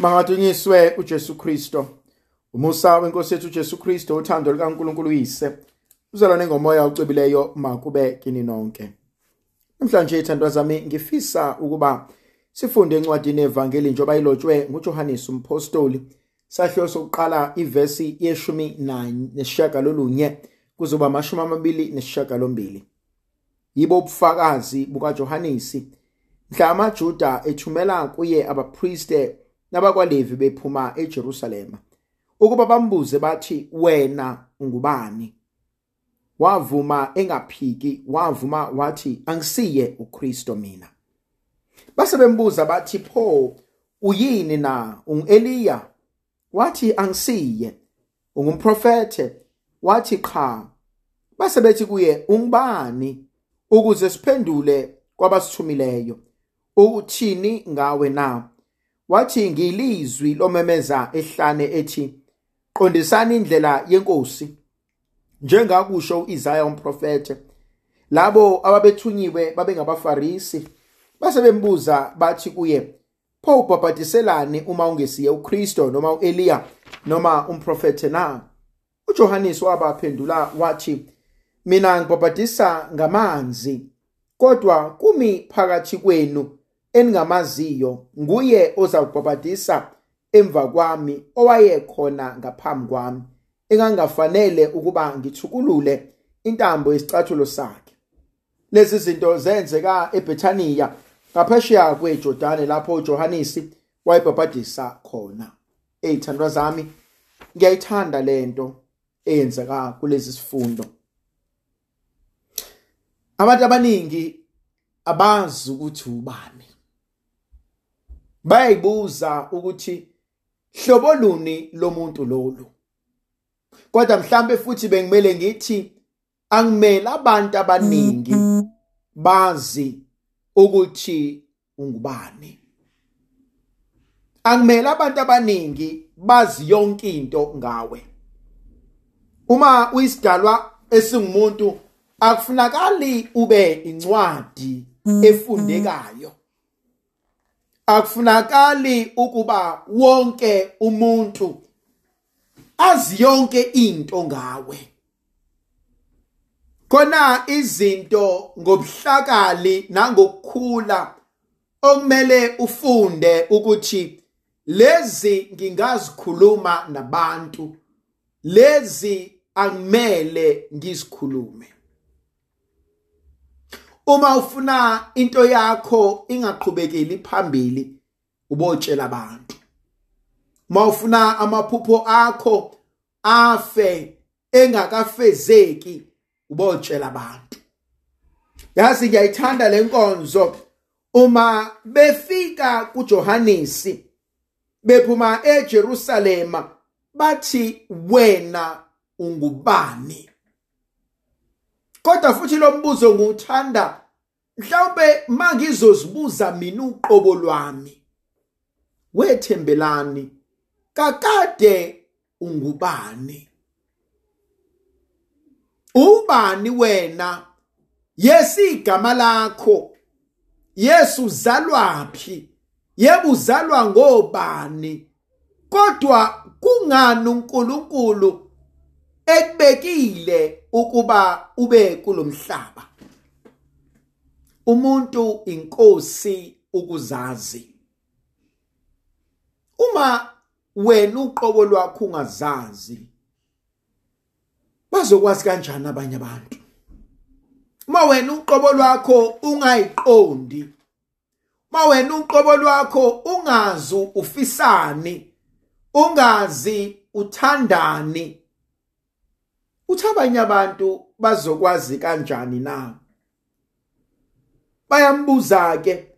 Mangadunyiswe uJesu Kristo. Umusa wenkosi yethu uJesu Kristo uthando likaNkuluNkulu uyise. Uzalwane ngomoya ucebileyo makube kini nonke. Namhlanje ithandwa zami ngifisa ukuba sifunde encwadini evangeli njengoba ilotshwe nguJohannes umpostoli. Sahlo sokuqala ivesi yeshumi nesishagalolunye kuzoba amashumi amabili nesishagalombili. Yibo ubufakazi bukaJohannes mhla amaJuda ethumela kuye abapriste nabakwalevi bephuma eJerusalema ukuba bambuze bathi wena ungubani? Wavuma engaphiki wavuma wathi angisiye uKristo mina. Base bembuza bathi pho uyini na? ungu-Eliya wathi angisiye. Ungumprofete wathi cha. Base bethi kuye ungubani ukuze siphendule kwabasithumileyo? Uthini ngawe na? Wathi ngilizwi lomemeza ehlane ethi qondisani indlela yenkosi njengakusho uIsaya umprofete labo ababethunyiwe babengabafarisi base bembuza bathi kuye pho ubhabhatiselani uma ungesiye uKristo noma uEliya noma umprofete na? uJohannes wabaphendula wathi mina ngibhabhatisa ngamanzi kodwa kumi phakathi kwenu. Eningamaziyo nguye ozakubhabhatisa emva kwami owayekhona ngaphambi kwami. Engangafanele ukuba ngithukulule intambo yesicathulo sakhe. Lezi zinto zenzeka eBethaniya ngaphesheya kweJordani lapho uJohannes wayebhabhadisa khona. Eyithandwa zami ngiyayithanda lento eyenzeka kulezi sifundo. Abantu abaningi abazi ukuthi ubani. Bayibuza ukuthi hlobo luni lomuntu lolu? Kodwa mhlambe futhi bengimele ngithi angimele abantu abaningi bazi ukuthi ungubani. Angimele abantu abaningi bazi yonke into ngawe. Uma uyisidalwa esingumuntu akufunakali ube incwadi efundekayo. Akufunakali ukuba wonke umuntu azi yonke into ngawe. Khona izinto ngobuhlakali nangokukhula okumele ufunde ukuthi lezi ngingazikhuluma nabantu lezi angimele ngizikhulume. Uma ufuna into yakho ingaqhubekeli phambili ubotshela abantu. Uma ufuna amaphupho akho afe engakafezeki ubotshela abantu. Yazi ngiyayithanda lenkonzo uma befika kuJohannes bephuma eJerusalema bathi wena ungubani? Kodwa futhi lo mbuzo ngiwuthanda mhlawumbe mangizozibuza mina uqobo lwami wethembelani? Kakade ungubani? Ubani wena? Yesi igama lakho. Yesu uzalwaphi yebo uzalwa ngobani? Kodwa kungani uNkulunkulu ekubekile ukuba ube kulomhlaba umuntu inkosi ukuzazi. Uma wena uqobo lwakho ungazazi bazokwazi kanjani abanye abantu? Uma wena uqobo lwakho ungayiqondi uma wena uqobo lwakho ungazi ufisani ungazi uthandani uthi abanye abantu bazokwazi kanjani na? Bayambuza ke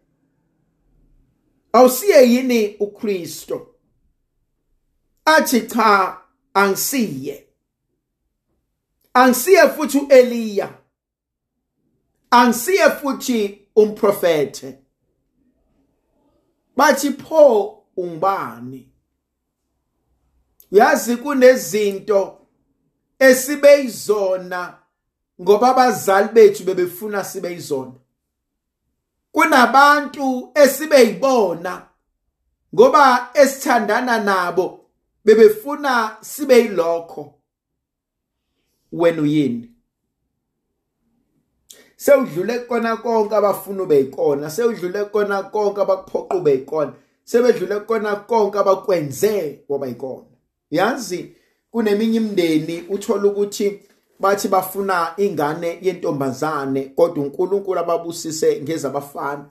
awusiye yini uKristo? Athi cha angisiye. Angisiye futhi uEliya. Angisiye futhi umprofete bathi pho ungubani? Yazi kunezinto esibeyizona ngoba abazali bethu bebefuna sibe yizona kunabantu esibeyibona ngoba esithandana nabo bebefuna sibe yilokho wena uyini? Sewudlule kona konke abafuna ube yikona sewudlule kona konke abakuphoqa ube yikona sebedlule kona konke abakwenze waba yikona yazi kuneminye imindeni uthola ukuthi bathi bafuna ingane yentombazane kodwa uNkulunkulu ababusise ngezabafana.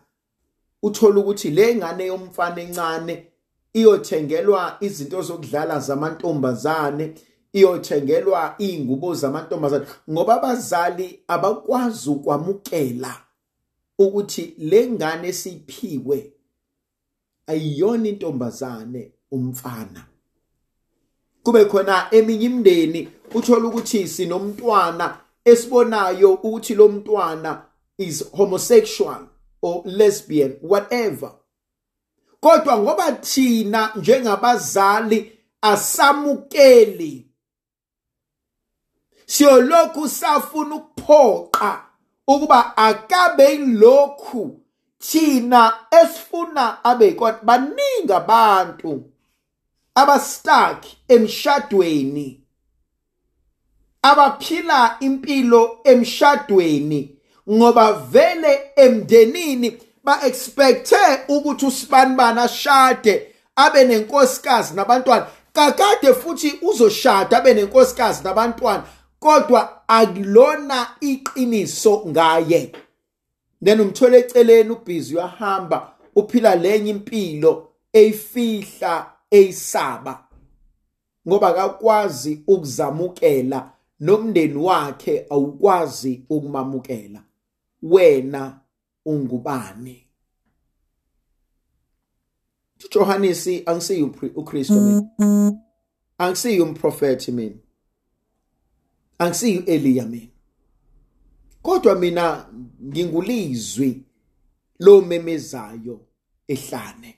Uthola ukuthi le ngane yomfana encane iyothengelwa izinto zokudlala zamantombazane iyothengelwa ingubo zamantombazane ngoba abazali abakwazi ukwamukela ukuthi le ngane esiphiwe ayiyona intombazane umfana. Kube khona eminye imindeni uthola ukuthi sinomntwana esibonayo ukuthi lo mntwana is homosexual or lesbian whatever. Kodwa ngoba thina njengabazali asamukeli siyolokhu safuna ukuphoqa ukuba akabe ilokhu thina esifuna abe kodwa baningi abantu. Abastuck emshadweni abaphila impilo emshadweni ngoba vele emndenini ba-expecthe ukuthi usibanibani ashade abe nenkosikazi nabantwana. Kakade futhi uzoshada abe nenkosikazi nabantwana kodwa akulona iqiniso ngaye. Then umthole eceleni ubhizi uyahamba uphila lenye impilo eyifihla eyisaba ngoba akakwazi ukuzamukela nomndeni wakhe awukwazi ukumamukela. Wena ungubani? Johannes angisiyo uKristu mina. Angisiyo umprofeti mina. Angisiyo Eliya mina. Kodwa mina ngingulizwi lo memezayo ehlane.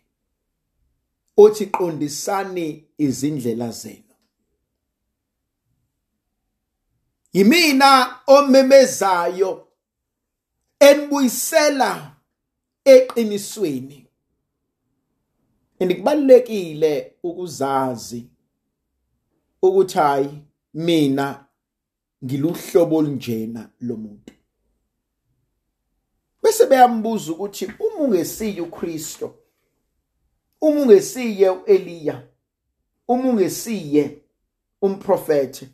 Othi qondisani izindlela zenu. Yimina omemezayo enibuyisela eqinisweni. Andikubalekile ukuzazi ukuthi hayi mina ngiluhlobo olunjena lomuntu bese beyambuza ukuthi uma ungesiye uKristo uma ungesiye uEliya uma ungesiye umprofeti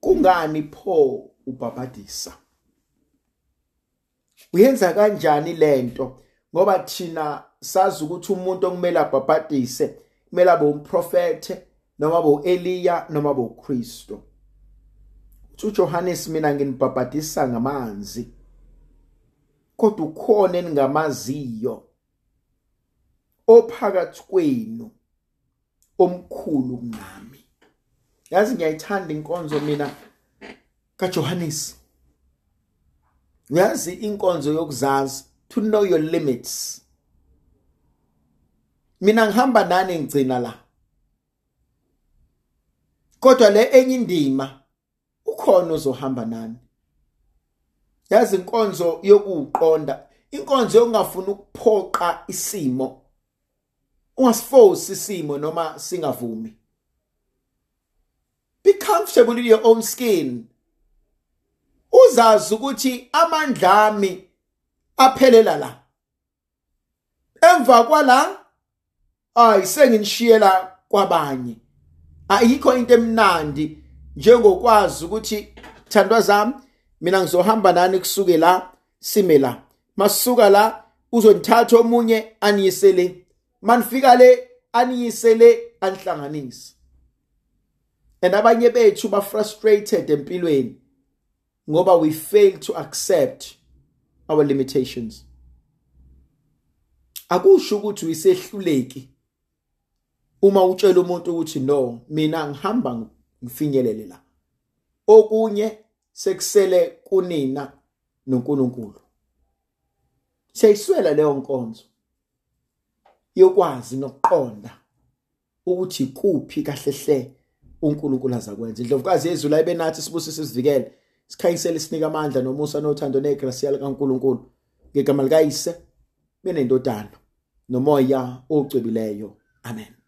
kungani pho ubhabhadisa uyenza kanjani lento ngoba thina sazi ukuthi umuntu okumele abhabhadise kumele abe umprofete noma abe uEliya noma abe uKristu. uJohannes mina nginibhabhadisa ngamanzi kodwa ukhona eningamaziyo. Ophakathi kwenu omkhulu kunami yazi ngiyayithanda inkonzo mina kaJohannes. Uyazi inkonzo yokuzazi to know your limits. Mina ngihamba nani ngicina la? Kodwa le enye indima ukhona ozohamba nani? Yazi inkonzo yokuqonda inkonzo yokungafuna ukuphoqa isimo. Ungasiforce isimo noma singavumi. Be comfortable in your own skin. Uzazi ukuthi amandla ami aphelela la. Emva kwala ay senginishiyela kwabanye. Ayikho into emnandi njengokwazi ukuthi thandwa zami mina ngizohamba nani kusuke la sime la. Masuka la uzonithatha omunye aniyisele manifika le aniyisele anihlanganise. And abanye bethu ba frustrated empilweni ngoba we fail to accept our limitations. Akusho ukuthi uyisehluleki uma utshela umuntu ukuthi no mina ngihamba ngifinyelele la. Okunye sekusele kunina noNkulunkulu. Siyayiswela leyo nkonzo. Yokwazi nokuqonda ukuthi kuphi kahle hle uNkulunkulu azakwenza. Indlovukazi yezulu ayibenathi sibusise sivikele sikhanyisele sinika amandla nomusa nothando negrasiya likaNkulunkulu. Ngegama likayise benendodana nomoya ocwebileyo amen.